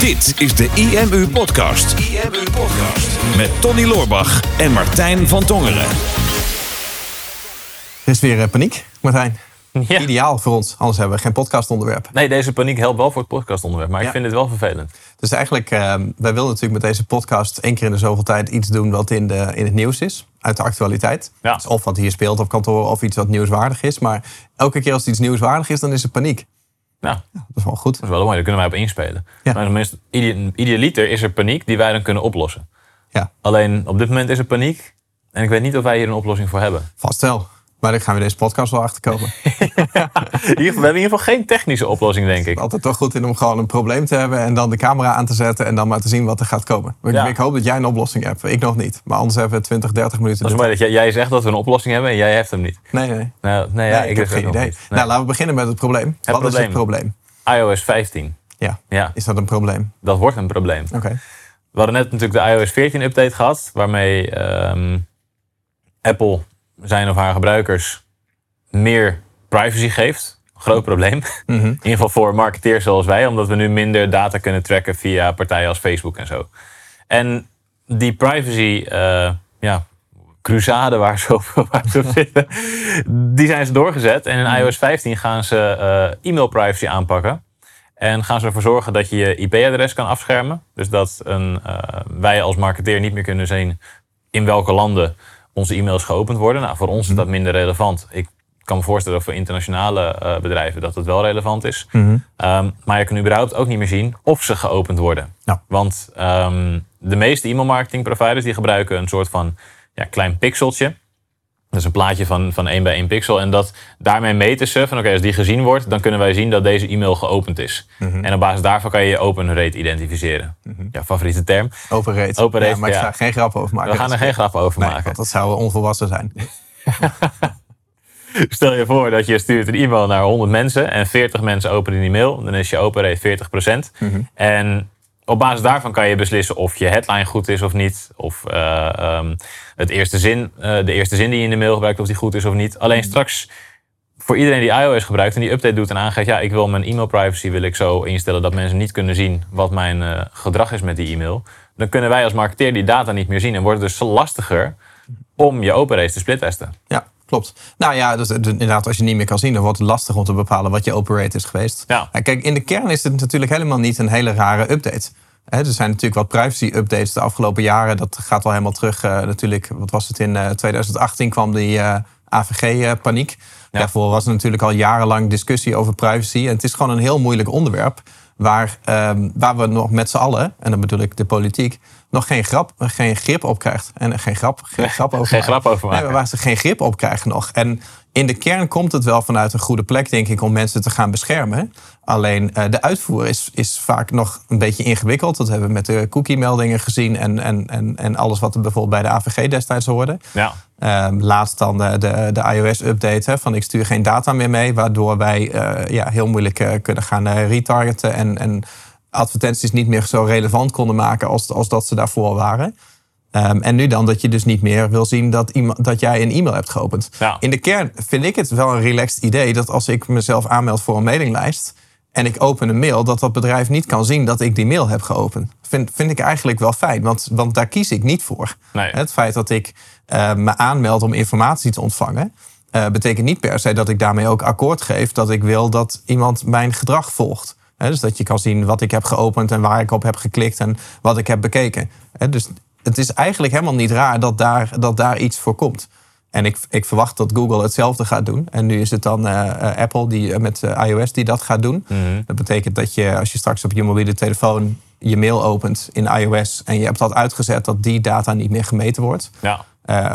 Dit is de IMU Podcast. IMU Podcast. Met Tony Loorbach en Martijn van Tongeren. Er is weer eh, paniek, Martijn. Ja. Ideaal voor ons, anders hebben we geen podcastonderwerp. Nee, deze paniek helpt wel voor het podcastonderwerp. Maar Ja. ik vind het wel vervelend. Dus eigenlijk, eh, wij willen natuurlijk met deze podcast één keer in de zoveel tijd iets doen wat in, de, in het nieuws is. Uit de actualiteit. Ja. Dus of wat hier speelt op kantoor of iets wat nieuwswaardig is. Maar elke keer als iets nieuwswaardig is, dan is er paniek. Nou, Dat is wel goed. dat is wel mooi. Daar kunnen wij op inspelen. Ja. Maar tenminste, ide- idealiter is er paniek die wij dan kunnen oplossen. Ja, Alleen op dit moment is er paniek. En ik weet niet of wij hier een oplossing voor hebben. vast wel. Maar daar gaan we deze podcast wel achter komen. In ieder geval- we hebben in ieder geval geen technische oplossing, denk ik. Altijd toch goed in om gewoon een probleem te hebben en dan de camera aan te zetten en dan maar te zien wat er gaat komen. Ik, Ja. ik hoop dat jij een oplossing hebt. Ik nog niet. Maar anders hebben we 20, 30 minuten. Dat is mooi dat jij, jij zegt dat we een oplossing hebben en jij hebt hem niet. Nee, nee. Nou, nee, ja, Nee, ik, heb geen idee. Nee. Nou, laten we beginnen met het probleem. Wat is het probleem? iOS 15. Ja, Ja, is dat een probleem? dat wordt een probleem. Oké. We hadden net natuurlijk de iOS 14 update gehad, waarmee ehm, Apple zijn of haar gebruikers meer privacy geeft. Groot probleem. Mhm. In ieder geval voor marketeers zoals wij, omdat we nu minder data kunnen tracken via partijen als Facebook en zo. En die privacy, eh ja, crusade waar ze op, waar ze op zitten, die zijn ze doorgezet. En in iOS 15 gaan ze eh, e-mail privacy aanpakken. En gaan ze ervoor zorgen dat je je IP-adres kan afschermen. Dus dat een, eh, wij als marketeer niet meer kunnen zien in welke landen onze e-mails geopend worden. Nou, voor ons is dat minder relevant. Ik kan me voorstellen dat voor internationale eh, bedrijven dat het wel relevant is. Ehm, maar je kan überhaupt ook niet meer zien of ze geopend worden. Ja. Want ehm, de meeste e-mailmarketing providers die gebruiken een soort van ja, klein pixeltje. Dat is een plaatje van, van 1 bij 1 pixel. En dat, daarmee meten ze van oké, als die gezien wordt, dan kunnen wij zien dat deze e-mail geopend is. En op basis daarvan kan je je open rate identificeren. Ja, favoriete term. Open rate. Open rate, ja, maar ik ga er geen grap over maken. We gaan er geen grap over Nee, maken. want dat zou onvolwassen zijn. Stel je voor dat je stuurt een e-mail naar 100 mensen en 40 mensen openen die mail. Dan is je open rate 40%. En op basis daarvan kan je beslissen of je headline goed is of niet. Of eh, ehm, het eerste zin, eh, de eerste zin die je in de mail gebruikt, of die goed is of niet. Alleen straks voor iedereen die iOS gebruikt en die update doet en aangeeft... ja, ik wil mijn e-mail privacy wil ik zo instellen dat mensen niet kunnen zien wat mijn eh, gedrag is met die e-mail. Dan kunnen wij als marketeer die data niet meer zien en wordt het dus lastiger om je open rate te splittesten. Ja, klopt. Nou ja, dus, dus inderdaad, als je niet meer kan zien, dan wordt het lastig om te bepalen wat je open rate is geweest. Ja. En kijk, in de kern is het natuurlijk helemaal niet een hele rare update. Er zijn natuurlijk wat privacy-updates de afgelopen jaren. Dat gaat wel helemaal terug. eh, natuurlijk, wat was het in eh, 2018 kwam die eh, AVG-paniek. Daarvoor was er natuurlijk al jarenlang discussie over privacy. En het is gewoon een heel moeilijk onderwerp. Waar, ehm, waar we nog met z'n allen, en dan bedoel ik de politiek, nog geen, grap, geen grip op krijgt. En geen grap, geen grap over Geen grap over maken. waar ze geen grip op krijgen nog. En in de kern komt het wel vanuit een goede plek, denk ik, om mensen te gaan beschermen. Alleen eh, de uitvoer is, is vaak nog een beetje ingewikkeld. Dat hebben we met de cookie-meldingen gezien en, en, en, en alles wat er bijvoorbeeld bij de AVG destijds hoorde. Ja. Ehm, laatst dan de, de, de iOS-update van ik stuur geen data meer mee, waardoor wij eh, ja, heel moeilijk eh, kunnen gaan retargeten en, en advertenties niet meer zo relevant konden maken als, als dat ze daarvoor waren. Ehm, en nu dan dat je dus niet meer wil zien dat, iemand, dat jij een e-mail hebt geopend. Ja. In de kern vind ik het wel een relaxed idee dat als ik mezelf aanmeld voor een mailinglijst en ik open een mail, dat dat bedrijf niet kan zien dat ik die mail heb geopend. Vind, vind ik eigenlijk wel fijn, want, want daar kies ik niet voor. Nee. Het feit dat ik eh, me aanmeld om informatie te ontvangen, eh, betekent niet per se dat ik daarmee ook akkoord geef dat ik wil dat iemand mijn gedrag volgt. Dus dat je kan zien wat ik heb geopend en waar ik op heb geklikt en wat ik heb bekeken. Dus het is eigenlijk helemaal niet raar dat daar, dat daar iets voor komt. En ik, ik verwacht dat Google hetzelfde gaat doen. En nu is het dan eh, eh, Apple die, eh, met iOS die dat gaat doen. Dat betekent dat je als je straks op je mobiele telefoon je mail opent in iOS en je hebt dat uitgezet, dat die data niet meer gemeten wordt. Ja.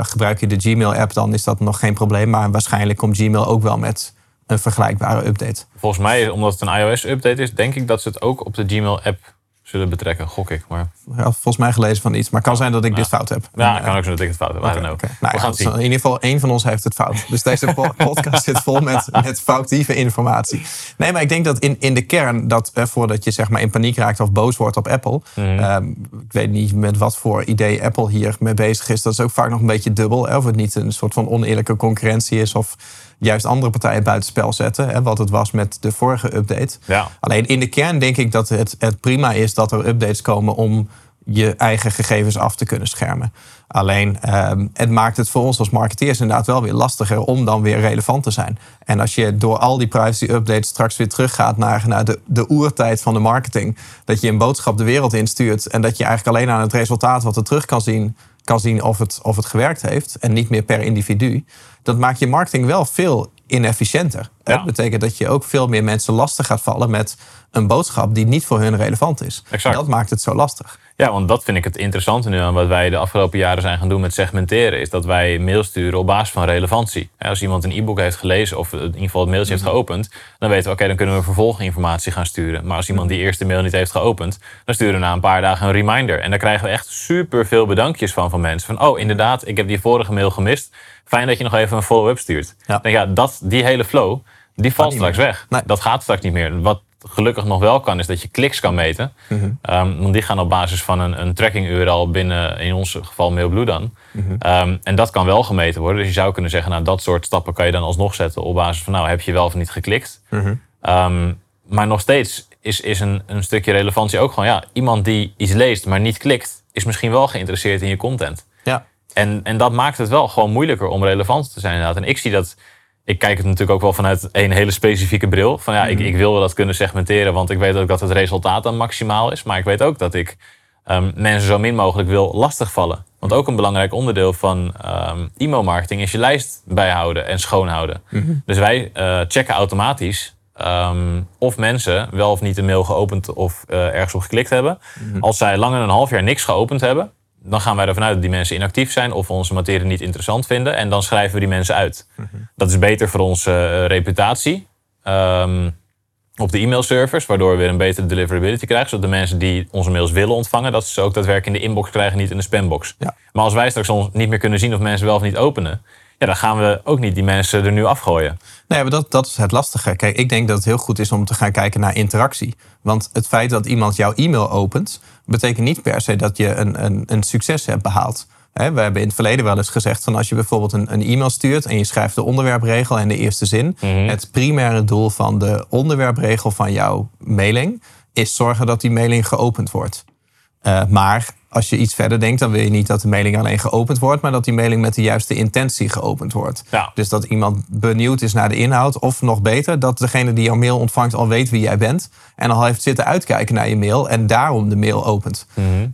Gebruik je de Gmail-app, dan is dat nog geen probleem. Maar waarschijnlijk komt Gmail ook wel met een vergelijkbare update. Volgens mij, omdat het een iOS-update is, denk ik dat ze het ook op de Gmail-app zullen betrekken. Gok ik. Maar Ja, volgens mij gelezen van iets, maar kan zijn dat ik dit fout heb. ja, En, kan ook zo dat ik het fout heb. Know. oké. Nou We ja, gaan het zien. In ieder geval, één van ons heeft het fout. Dus deze po- podcast zit vol met, met foutieve informatie. Nee, maar ik denk dat in, in de kern, dat eh, voordat je zeg maar in paniek raakt of boos wordt op Apple. Mhm. ehm, ik weet niet met wat voor idee Apple hier mee bezig is. Dat is ook vaak nog een beetje dubbel. Hè? Of het niet een soort van oneerlijke concurrentie is. Of juist andere partijen buitenspel zetten. Hè, wat het was met de vorige update. Ja. Alleen in de kern denk ik dat het, het prima is dat er updates komen om je eigen gegevens af te kunnen schermen. Alleen ehm, het maakt het voor ons als marketeers inderdaad wel weer lastiger om dan weer relevant te zijn. En als je door al die privacy updates straks weer teruggaat naar, naar de, de oertijd van de marketing, dat je een boodschap de wereld instuurt en dat je eigenlijk alleen aan het resultaat wat er terug kan zien, kan zien of het, of het gewerkt heeft en niet meer per individu, dat maakt je marketing wel veel inefficiënter. Ja. Dat betekent dat je ook veel meer mensen lastig gaat vallen met een boodschap die niet voor hun relevant is. Exact. Dat maakt het zo lastig. Ja, want dat vind ik het interessante nu aan wat wij de afgelopen jaren zijn gaan doen met segmenteren. Is dat wij mail sturen op basis van relevantie. Als iemand een e-book heeft gelezen of in ieder geval het mailtje heeft geopend, dan weten we, oké, dan kunnen we vervolginformatie gaan sturen. Maar als iemand die eerste mail niet heeft geopend, dan sturen we na een paar dagen een reminder. En daar krijgen we echt super veel bedankjes van van mensen. Van, oh, inderdaad, ik heb die vorige mail gemist. Fijn dat je nog even een follow-up stuurt. Ja. Dan ja, dat, die hele flow, die valt straks meer. weg. Nee. Dat gaat straks niet meer. Wat gelukkig nog wel kan, is dat je kliks kan meten. Mhm. Ehm, want die gaan op basis van een, een tracking URL binnen, in ons geval Mailblue dan. Mhm. Ehm, en dat kan wel gemeten worden. Dus je zou kunnen zeggen, nou dat soort stappen kan je dan alsnog zetten op basis van, nou heb je wel of niet geklikt. Mhm. Ehm, maar nog steeds is, is een, een stukje relevantie ook gewoon, ja, iemand die iets leest maar niet klikt, is misschien wel geïnteresseerd in je content. Ja. En, en dat maakt het wel gewoon moeilijker om relevant te zijn inderdaad. En ik zie dat, ik kijk het natuurlijk ook wel vanuit een hele specifieke bril. Van ja, ik, ik wil wel dat kunnen segmenteren, want ik weet ook dat het resultaat dan maximaal is. Maar ik weet ook dat ik ehm, mensen zo min mogelijk wil lastigvallen. Want ook een belangrijk onderdeel van ehm e-mailmarketing is je lijst bijhouden en schoonhouden. Dus wij eh, checken automatisch ehm, of mensen wel of niet een mail geopend of eh, ergens op geklikt hebben. Als zij langer dan een half jaar niks geopend hebben, dan gaan wij ervan uit dat die mensen inactief zijn of onze materie niet interessant vinden. En dan schrijven we die mensen uit. Dat is beter voor onze eh, reputatie ehm, op de e-mailservers, waardoor we weer een betere deliverability krijgen. Zodat de mensen die onze mails willen ontvangen, dat ze ze ook daadwerkelijk in de inbox krijgen, niet in de spambox. Ja. Maar als wij straks ons niet meer kunnen zien of mensen wel of niet openen, ja, dan gaan we ook niet die mensen er nu afgooien. Nee, maar dat, dat is het lastige. Kijk, ik denk dat het heel goed is om te gaan kijken naar interactie. Want het feit dat iemand jouw e-mail opent, betekent niet per se dat je een, een, een succes hebt behaald. We hebben in het verleden wel eens gezegd van als je bijvoorbeeld een, een e-mail stuurt en je schrijft de onderwerpregel en de eerste zin. Het primaire doel van de onderwerpregel van jouw mailing is zorgen dat die mailing geopend wordt. Eh, maar als je iets verder denkt, dan wil je niet dat de mailing alleen geopend wordt, maar dat die mailing met de juiste intentie geopend wordt. Ja. Dus dat iemand benieuwd is naar de inhoud, of nog beter, dat degene die jouw mail ontvangt al weet wie jij bent en al heeft zitten uitkijken naar je mail en daarom de mail opent.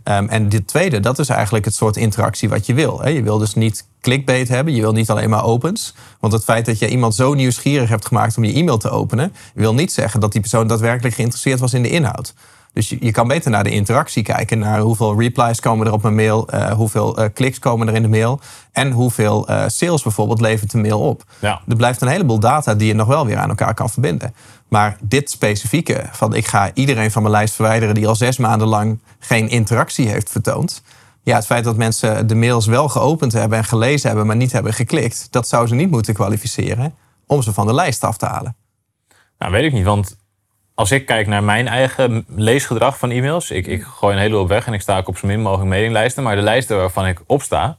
Ehm, en dit tweede, dat is eigenlijk het soort interactie wat je wil. Hè. Je wil dus niet clickbait hebben, je wil niet alleen maar opens. Want het feit dat je iemand zo nieuwsgierig hebt gemaakt om je e-mail te openen, wil niet zeggen dat die persoon daadwerkelijk geïnteresseerd was in de inhoud. Dus je, je kan beter naar de interactie kijken, naar hoeveel replies komen er op een mail, eh, hoeveel eh, kliks komen er in de mail en hoeveel eh, sales bijvoorbeeld levert de mail op. Ja. Er blijft een heleboel data die je nog wel weer aan elkaar kan verbinden. Maar dit specifieke, van ik ga iedereen van mijn lijst verwijderen die al zes maanden lang geen interactie heeft vertoond. Ja, het feit dat mensen de mails wel geopend hebben en gelezen hebben, maar niet hebben geklikt, dat zou ze niet moeten kwalificeren om ze van de lijst af te halen. Nou, weet ik niet, want als ik kijk naar mijn eigen leesgedrag van e-mails, ik, ik gooi een hele hoop weg en ik sta ook op zo min mogelijk mailinglijsten, maar de lijsten waarvan ik op sta,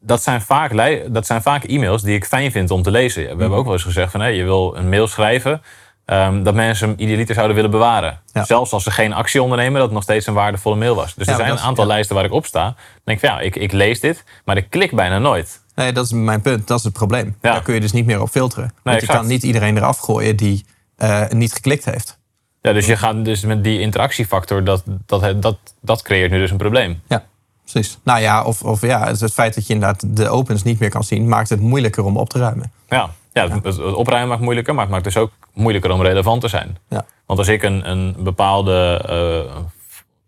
dat zijn vaak, dat zijn vaak e-mails die ik fijn vind om te lezen. We hebben ook wel eens gezegd van hé, je wil een mail schrijven ehm, dat mensen hem idealiter zouden willen bewaren. Ja. Zelfs als ze geen actie ondernemen, dat het nog steeds een waardevolle mail was. Dus Ja, er zijn een aantal ja. lijsten waar ik op sta. Dan denk ik van ja, ik, ik lees dit, maar ik klik bijna nooit. Nee, dat is mijn punt. Dat is het probleem. Daar kun je dus niet meer op filteren. Want je exact. kan niet iedereen eraf gooien die eh, niet geklikt heeft. Ja, dus je gaat dus met die interactiefactor, dat, dat, dat, dat creëert nu dus een probleem. Ja, precies. Nou ja, of, of ja, het, feit dat je inderdaad de opens niet meer kan zien, maakt het moeilijker om op te ruimen. Ja, ja, het, het opruimen maakt moeilijker, maar het maakt dus ook moeilijker om relevant te zijn. Ja. Want als ik een, een bepaalde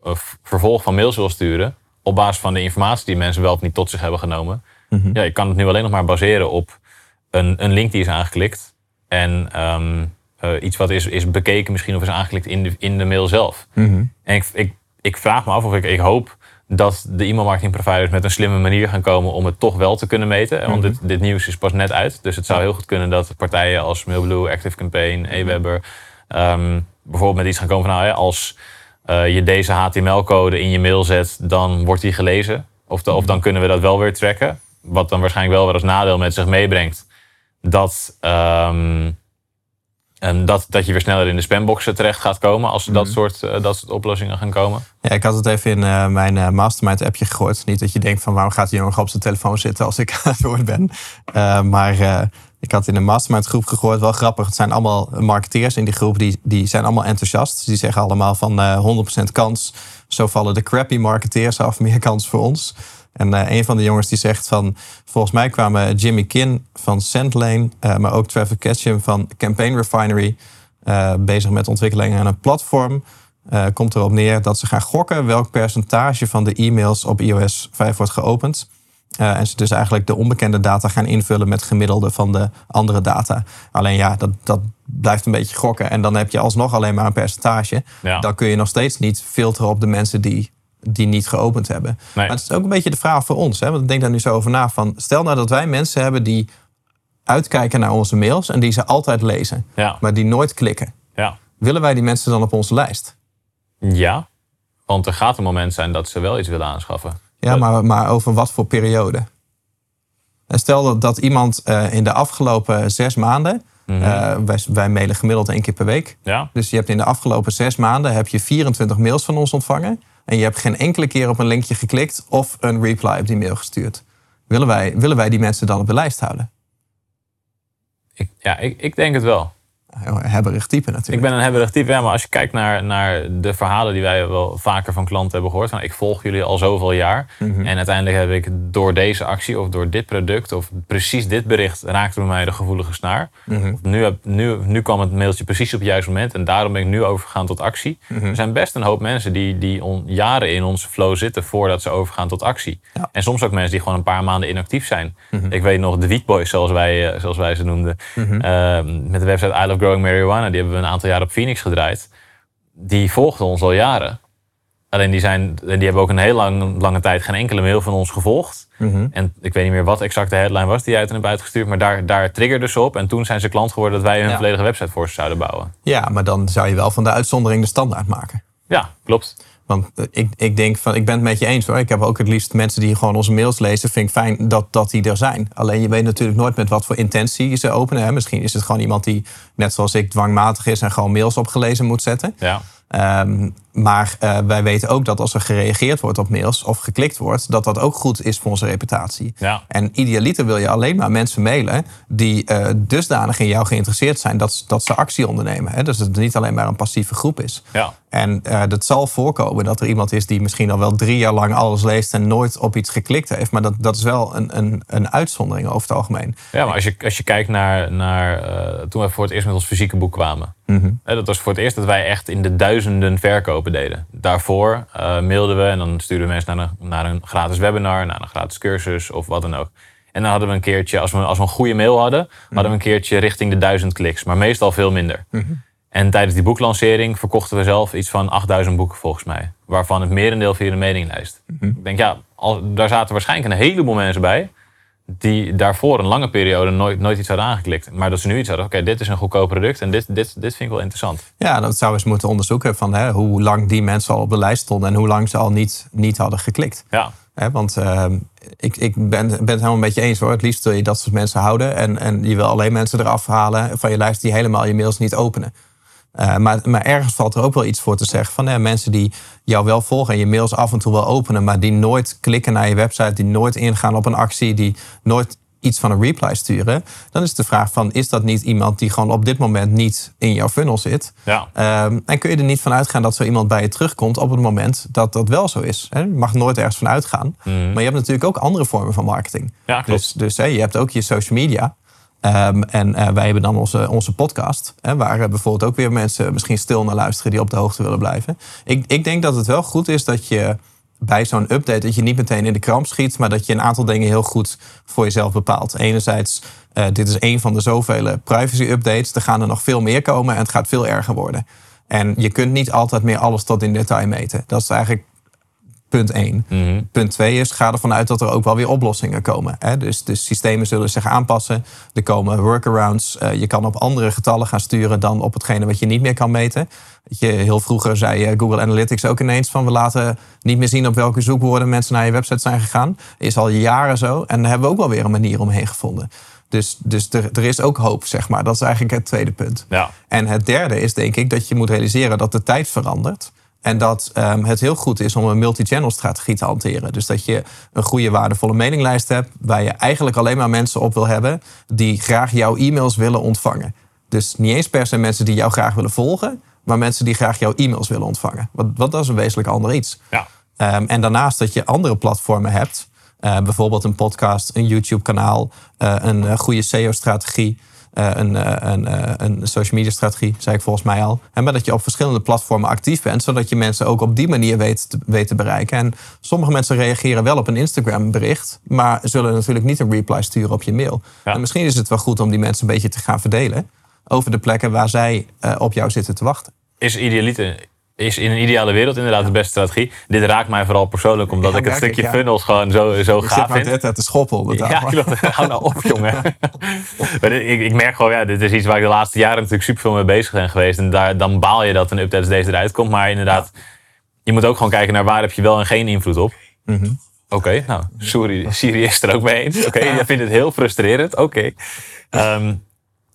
eh, vervolg van mails wil sturen, op basis van de informatie die mensen wel of niet tot zich hebben genomen, ja, ik kan het nu alleen nog maar baseren op een, een link die is aangeklikt en ehm, eh, iets wat is, is bekeken misschien of is aangeklikt in de, in de mail zelf. En ik, ik, ik vraag me af of ik, ik hoop dat de e-mailmarketing providers met een slimme manier gaan komen om het toch wel te kunnen meten. Want dit, dit nieuws is pas net uit. Dus het zou heel goed kunnen dat partijen als Mailblue, ActiveCampaign, Aweber ehm, bijvoorbeeld met iets gaan komen van nou, hè, als eh, je deze HTML-code in je mail zet, dan wordt die gelezen. Of, de- of dan kunnen we dat wel weer tracken. Wat dan waarschijnlijk wel weer als nadeel met zich meebrengt. dat, ehm, en dat, dat je weer sneller in de spamboxen terecht gaat komen als er dat, Mhm. soort, eh, dat soort oplossingen gaan komen. Ja, ik had het even in eh, mijn eh, mastermind appje gegooid. Niet dat je denkt van waarom gaat die jongen op zijn telefoon zitten als ik aan het woord ben. Maar ik had in een mastermind groep gegooid. Wel grappig. Het zijn allemaal marketeers in die groep. Die, die zijn allemaal enthousiast. Die zeggen allemaal van eh 100% kans. Zo vallen de crappy marketeers af. Meer kans voor ons. En eh, een van de jongens die zegt van... Volgens mij kwamen Jimmy Kin van Sendlane... eh, maar ook Trevor Ketchum van Campaign Refinery... eh, bezig met ontwikkelingen aan een platform komt erop neer dat ze gaan gokken welk percentage van de e-mails op iOS 5 wordt geopend. En ze dus eigenlijk de onbekende data gaan invullen met gemiddelde van de andere data. Alleen ja, dat, dat blijft een beetje gokken. En dan heb je alsnog alleen maar een percentage. Ja. Dan kun je nog steeds niet filteren op de mensen die, die niet geopend hebben. Nee. Maar het is ook een beetje de vraag voor ons. Hè? Want ik denk daar nu zo over na. Van, stel nou dat wij mensen hebben die uitkijken naar onze mails en die ze altijd lezen, Ja, maar die nooit klikken. ja. Willen wij die mensen dan op onze lijst? ja, want er gaat een moment zijn dat ze wel iets willen aanschaffen. Ja, maar, maar over wat voor periode? En stel dat, dat iemand eh, in de afgelopen zes maanden... Mhm. eh, wij, wij mailen gemiddeld één keer per week. Ja, Dus je hebt in de afgelopen zes maanden heb je 24 mails van ons ontvangen. En je hebt geen enkele keer op een linkje geklikt... of een reply op die mail gestuurd. Willen wij, willen wij die mensen dan op de lijst houden? ik, ja ik, ik denk het wel. Heel Hebberig type natuurlijk. Ik ben een hebberig type, ja, maar als je kijkt naar, naar de verhalen die wij wel vaker van klanten hebben gehoord. Van, ik volg jullie al zoveel jaar. Mhm. En uiteindelijk heb ik door deze actie of door dit product of precies dit bericht raakte bij mij de gevoelige snaar. Mhm. Nu, heb, nu, nu kwam het mailtje precies op het juiste moment en daarom ben ik nu overgegaan tot actie. Mhm. Er zijn best een hoop mensen die, die on- jaren in onze flow zitten voordat ze overgaan tot actie. Ja. En soms ook mensen die gewoon een paar maanden inactief zijn. Ik weet nog de Weekboys, zoals wij, eh, zoals wij ze noemden. Eh, met de website I Love Growing Marijuana, die hebben we een aantal jaar op Phoenix gedraaid. Die volgden ons al jaren. Alleen die, zijn, die hebben ook een heel lang, lange tijd geen enkele mail van ons gevolgd. Mhm. En ik weet niet meer wat exact de headline was die jij uit en hebt uitgestuurd. Maar daar, daar triggerde ze op. En toen zijn ze klant geworden dat wij hun Ja. volledige website voor ze zouden bouwen. Ja, maar dan zou je wel van de uitzondering de standaard maken. Ja, klopt. Want eh, ik, ik denk van, ik ben het met je eens hoor. Ik heb ook het liefst mensen die gewoon onze mails lezen. Vind ik fijn dat, dat die er zijn. Alleen je weet natuurlijk nooit met wat voor intentie ze openen. Hè. Misschien is het gewoon iemand die, net zoals ik, dwangmatig is en gewoon mails opgelezen moet zetten. Ja, Ehm, maar eh, wij weten ook dat als er gereageerd wordt op mails of geklikt wordt, dat dat ook goed is voor onze reputatie. ja, En idealiter wil je alleen maar mensen mailen die eh, dusdanig in jou geïnteresseerd zijn dat, dat ze actie ondernemen. Hè? Dus dat het niet alleen maar een passieve groep is. ja. En eh dat zal voorkomen dat er iemand is die misschien al wel drie jaar lang alles leest en nooit op iets geklikt heeft. Maar dat, dat is wel een, een, een uitzondering over het algemeen. Ja, maar als je, als je kijkt naar, naar toen we voor het eerst met ons fysieke boek kwamen. Mhm. Dat was voor het eerst dat wij echt in de duizenden verkopen deden. Daarvoor eh, mailden we en dan stuurden we mensen naar een, naar een gratis webinar, naar een gratis cursus of wat dan ook. En dan hadden we een keertje, als we, als we een goede mail hadden, hadden we een keertje richting de duizend kliks. Maar meestal veel minder. En tijdens die boeklancering verkochten we zelf iets van 8000 boeken volgens mij. Waarvan het merendeel via de mailinglijst. Ik denk ja, al, daar zaten waarschijnlijk een heleboel mensen bij. Die daarvoor een lange periode nooit, nooit iets hadden aangeklikt. Maar dat ze nu iets hadden. Oké, dit is een goedkoop product en dit, dit, dit vind ik wel interessant. Ja, dat zou eens moeten onderzoeken van hè, hoe lang die mensen al op de lijst stonden en hoe lang ze al niet, niet hadden geklikt. Ja, Hè, want ehm, ik, ik ben, ben het helemaal met je eens hoor. Het liefst wil je dat soort mensen houden. En, en je wil alleen mensen eraf halen van je lijst die helemaal je mails niet openen. Eh, maar, maar ergens valt er ook wel iets voor te zeggen. Van hè, mensen die jou wel volgen en je mails af en toe wel openen. Maar die nooit klikken naar je website. Die nooit ingaan op een actie. Die nooit iets van een reply sturen. Dan is de vraag van is dat niet iemand die gewoon op dit moment niet in jouw funnel zit. ja, Ehm, en kun je er niet van uitgaan dat zo iemand bij je terugkomt op het moment dat dat wel zo is. Hè? Je mag nooit ergens van uitgaan. Mhm. Maar je hebt natuurlijk ook andere vormen van marketing. ja klopt. Dus, dus hè, je hebt ook je social media. Ehm, en eh, wij hebben dan onze, onze podcast. Hè, waar eh, bijvoorbeeld ook weer mensen misschien stil naar luisteren die op de hoogte willen blijven. Ik, ik denk dat het wel goed is dat je bij zo'n update dat je niet meteen in de kramp schiet, maar dat je een aantal dingen heel goed voor jezelf bepaalt. Enerzijds, eh, dit is een van de zoveel privacy updates. Er gaan er nog veel meer komen en het gaat veel erger worden. En je kunt niet altijd meer alles tot in detail meten. Dat is eigenlijk punt één. Mhm. Punt twee is, ga ervan uit dat er ook wel weer oplossingen komen. Hè? Dus de systemen zullen zich aanpassen. Er komen workarounds. Eh, je kan op andere getallen gaan sturen dan op hetgene wat je niet meer kan meten. Je, heel vroeger zei eh, Google Analytics ook ineens van... we laten niet meer zien op welke zoekwoorden mensen naar je website zijn gegaan. Is al jaren zo. En daar hebben we ook wel weer een manier omheen gevonden. Dus, dus er, er is ook hoop, zeg maar. Dat is eigenlijk het tweede punt. Ja. En het derde is denk ik dat je moet realiseren dat de tijd verandert. En dat ehm, het heel goed is om een multi-channel strategie te hanteren. Dus dat je een goede, waardevolle mailinglijst hebt. waar je eigenlijk alleen maar mensen op wil hebben. die graag jouw e-mails willen ontvangen. Dus niet eens per se mensen die jou graag willen volgen. maar mensen die graag jouw e-mails willen ontvangen. Want, want dat is een wezenlijk ander iets. Ja. Ehm, en daarnaast dat je andere platformen hebt. eh, bijvoorbeeld een podcast, een YouTube-kanaal, eh, een eh, goede SEO-strategie, een, eh, een, eh, een social media-strategie, zei ik volgens mij al. En maar dat je op verschillende platformen actief bent, zodat je mensen ook op die manier weet te, weet te bereiken. En sommige mensen reageren wel op een Instagram-bericht, maar zullen natuurlijk niet een reply sturen op je mail. Ja. En misschien is het wel goed om die mensen een beetje te gaan verdelen over de plekken waar zij eh, op jou zitten te wachten. Is idealite is in een ideale wereld inderdaad de beste strategie. Dit raakt mij vooral persoonlijk, omdat Ja, ik het ik, stukje ja. funnels gewoon zo, zo Ik zit gaaf maar vind. net uit de schoppel. Ja, klopt. Hou nou op, jongen. Maar dit- ik, ik merk gewoon, ja, dit is iets waar ik de laatste jaren natuurlijk super veel mee bezig ben geweest. En daar, dan baal je dat een update als deze eruit komt. Maar inderdaad, je moet ook gewoon kijken naar waar heb je wel en geen invloed op. Mhm. Oké, nou, sorry, Siri is er ook mee eens. Oké, jij vindt het heel frustrerend. Oké. Ehm,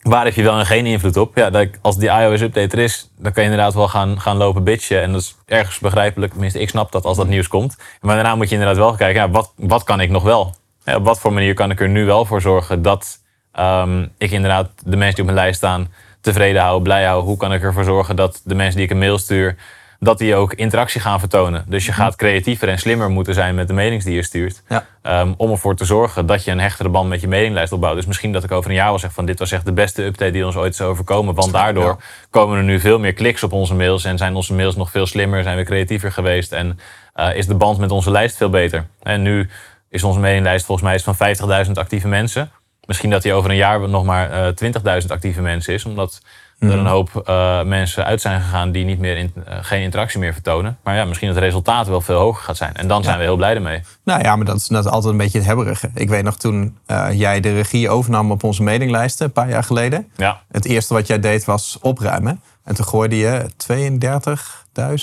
waar heb je wel en geen invloed op? Ja, als die iOS-update er is, dan kan je inderdaad wel gaan, gaan lopen bitchen. En dat is ergens begrijpelijk. Tenminste, ik snap dat als dat nieuws komt. Maar daarna moet je inderdaad wel kijken, ja, wat, wat kan ik nog wel? Ja, op wat voor manier kan ik er nu wel voor zorgen dat ehm, ik inderdaad de mensen die op mijn lijst staan tevreden hou, blij hou? Hoe kan ik ervoor zorgen dat de mensen die ik een mail stuur, dat die ook interactie gaan vertonen? Dus je gaat creatiever en slimmer moeten zijn met de mailings die je stuurt. Ja. Ehm, om ervoor te zorgen dat je een hechtere band met je mailinglijst opbouwt. Dus misschien dat ik over een jaar wel zeg van dit was echt de beste update die ons ooit is overkomen. Want daardoor ja. komen er nu veel meer kliks op onze mails en zijn onze mails nog veel slimmer, zijn we creatiever geweest en eh, is de band met onze lijst veel beter. En nu is onze mailinglijst volgens mij van 50.000 actieve mensen. Misschien dat die over een jaar nog maar eh 20.000 actieve mensen is, omdat er een hoop eh, mensen uit zijn gegaan die niet meer in, eh, geen interactie meer vertonen. Maar ja, misschien dat het resultaat wel veel hoger gaat zijn. En dan zijn we heel blij ermee. Nou ja, maar dat is, dat is altijd een beetje het hebberige. Ik weet nog toen eh, jij de regie overnam op onze mailinglijsten, een paar jaar geleden. Ja, Het eerste wat jij deed was opruimen. En toen gooide je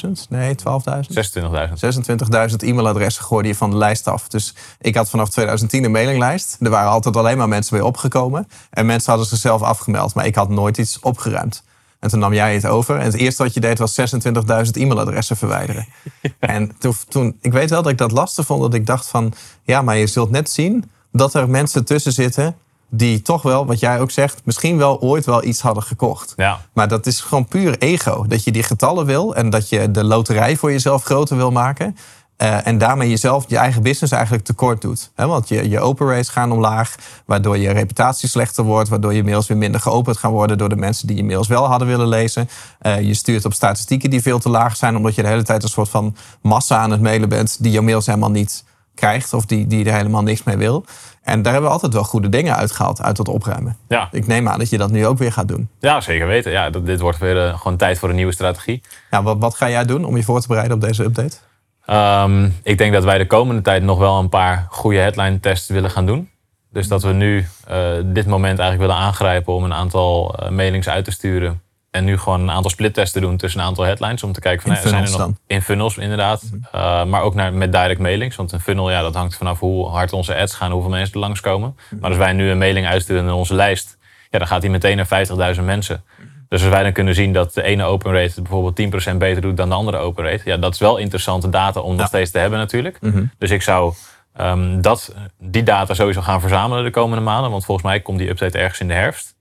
32.000, nee 12.000. 26.000. 26.000 e-mailadressen gooide je van de lijst af. Dus ik had vanaf 2010 een mailinglijst. Er waren altijd alleen maar mensen bij opgekomen. En mensen hadden zichzelf afgemeld. Maar ik had nooit iets opgeruimd. En toen nam jij het over. En het eerste wat je deed was 26.000 e-mailadressen verwijderen. En toen, toen, ik weet wel dat ik dat lastig vond. Dat ik dacht van, ja, maar je zult net zien dat er mensen tussen zitten... die toch wel, wat jij ook zegt, misschien wel ooit wel iets hadden gekocht. Ja, Maar dat is gewoon puur ego. Dat je die getallen wil en dat je de loterij voor jezelf groter wil maken. Eh, en daarmee jezelf, je eigen business eigenlijk tekort doet. Want je, je open rates gaan omlaag, waardoor je reputatie slechter wordt, waardoor je mails weer minder geopend gaan worden door de mensen die je mails wel hadden willen lezen. Eh, je stuurt op statistieken die veel te laag zijn, omdat je de hele tijd een soort van massa aan het mailen bent die je mails helemaal niet krijgt of die, die er helemaal niks mee wil. En daar hebben we altijd wel goede dingen uitgehaald uit dat opruimen. ja. Ik neem aan dat je dat nu ook weer gaat doen. ja zeker weten. Ja, dat, dit wordt weer eh, gewoon tijd voor een nieuwe strategie. Ja, wat, wat ga jij doen om je voor te bereiden op deze update? Ehm, ik denk dat wij de komende tijd nog wel een paar goede headline tests willen gaan doen. Dus dat we nu eh, dit moment eigenlijk willen aangrijpen om een aantal eh, mailings uit te sturen. En nu gewoon een aantal splittesten doen tussen een aantal headlines. Om te kijken van In zijn er nog dan? Mhm. in funnels inderdaad. Eh, maar ook naar, met direct mailings. Want een funnel, ja, dat hangt vanaf hoe hard onze ads gaan, hoeveel mensen er langskomen. Mhm. Maar als wij nu een mailing uitsturen naar onze lijst, ja, dan gaat die meteen naar 50.000 mensen. Dus als wij dan kunnen zien dat de ene open rate het bijvoorbeeld 10% beter doet dan de andere open rate. Ja, dat is wel interessante data om nog steeds te hebben natuurlijk. Mhm. Dus ik zou ehm, dat, die data sowieso gaan verzamelen de komende maanden. Want volgens mij komt die update ergens in de herfst.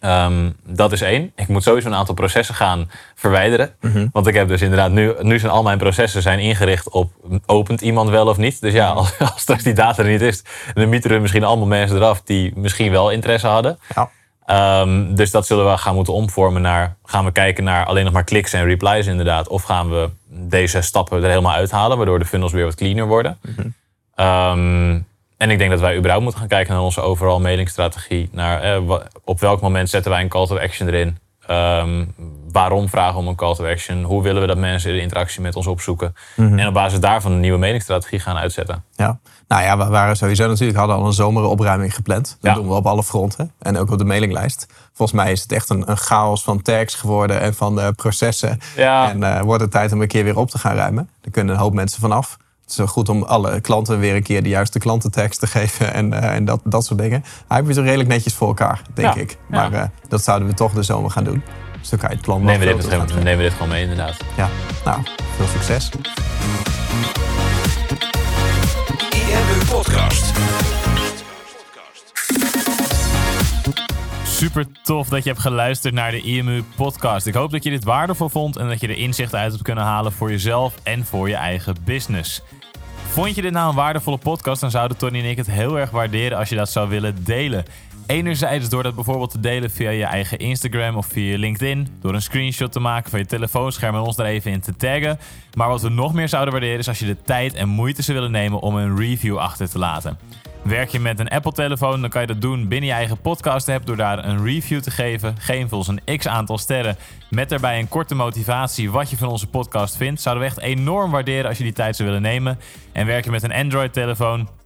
Ehm, dat is één. Ik moet sowieso een aantal processen gaan verwijderen. Mhm. Want ik heb dus inderdaad nu, nu zijn al mijn processen zijn ingericht op opent iemand wel of niet. Dus ja, als, als straks die data er niet is, dan mieteren we misschien allemaal mensen eraf die misschien wel interesse hadden. Ja. Ehm, dus dat zullen we gaan moeten omvormen naar, gaan we kijken naar alleen nog maar kliks en replies inderdaad. Of gaan we deze stappen er helemaal uithalen, waardoor de funnels weer wat cleaner worden. Ehm, en ik denk dat wij überhaupt moeten gaan kijken naar onze overal mailingstrategie. Naar eh, op welk moment zetten wij een call to action erin? Ehm, waarom vragen we om een call to action? Hoe willen we dat mensen de interactie met ons opzoeken? En op basis daarvan een nieuwe mailingstrategie gaan uitzetten. Ja. Nou ja, we waren sowieso natuurlijk, hadden al een zomeropruiming gepland. Dat Ja. doen we op alle fronten. En ook op de mailinglijst. Volgens mij is het echt een, een chaos van tags geworden en van eh, processen. Ja, En eh, wordt het tijd om een keer weer op te gaan ruimen. Daar kunnen een hoop mensen vanaf. Het is goed om alle klanten weer een keer de juiste klantentekst te geven en, uh, en dat, dat soort dingen. Hij heeft het redelijk netjes voor elkaar, denk Ja, ik. Maar ja. uh, dat zouden we toch de zomer gaan doen. Dus dan kan je het plan Nemen we, dit, gaan nemen we dit gewoon mee, inderdaad. Ja, nou, veel succes. IMU Podcast. Super tof dat je hebt geluisterd naar de IMU podcast. Ik hoop dat je dit waardevol vond en dat je er inzichten uit hebt kunnen halen voor jezelf en voor je eigen business. Vond je dit nou een waardevolle podcast, dan zouden Tony en ik het heel erg waarderen als je dat zou willen delen. Enerzijds door dat bijvoorbeeld te delen via je eigen Instagram of via je LinkedIn. Door een screenshot te maken van je telefoonscherm en ons daar even in te taggen. Maar wat we nog meer zouden waarderen is als je de tijd en moeite zou willen nemen om een review achter te laten. Werk je met een Apple-telefoon, dan kan je dat doen binnen je eigen podcast-app door daar een review te geven. Geef ons een x aantal sterren met daarbij een korte motivatie wat je van onze podcast vindt. Zouden we echt enorm waarderen als je die tijd zou willen nemen. En werk je met een Android-telefoon,